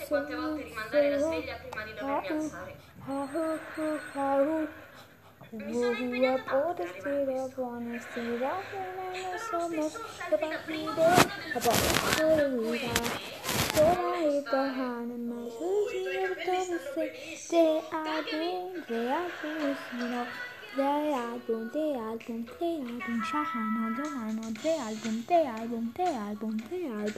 E quante volte rimandare la sveglia prima di dovermi alzare? Who bought a state of one state of so much the So I hit the hand and my the say they are they are they shahana they are not they are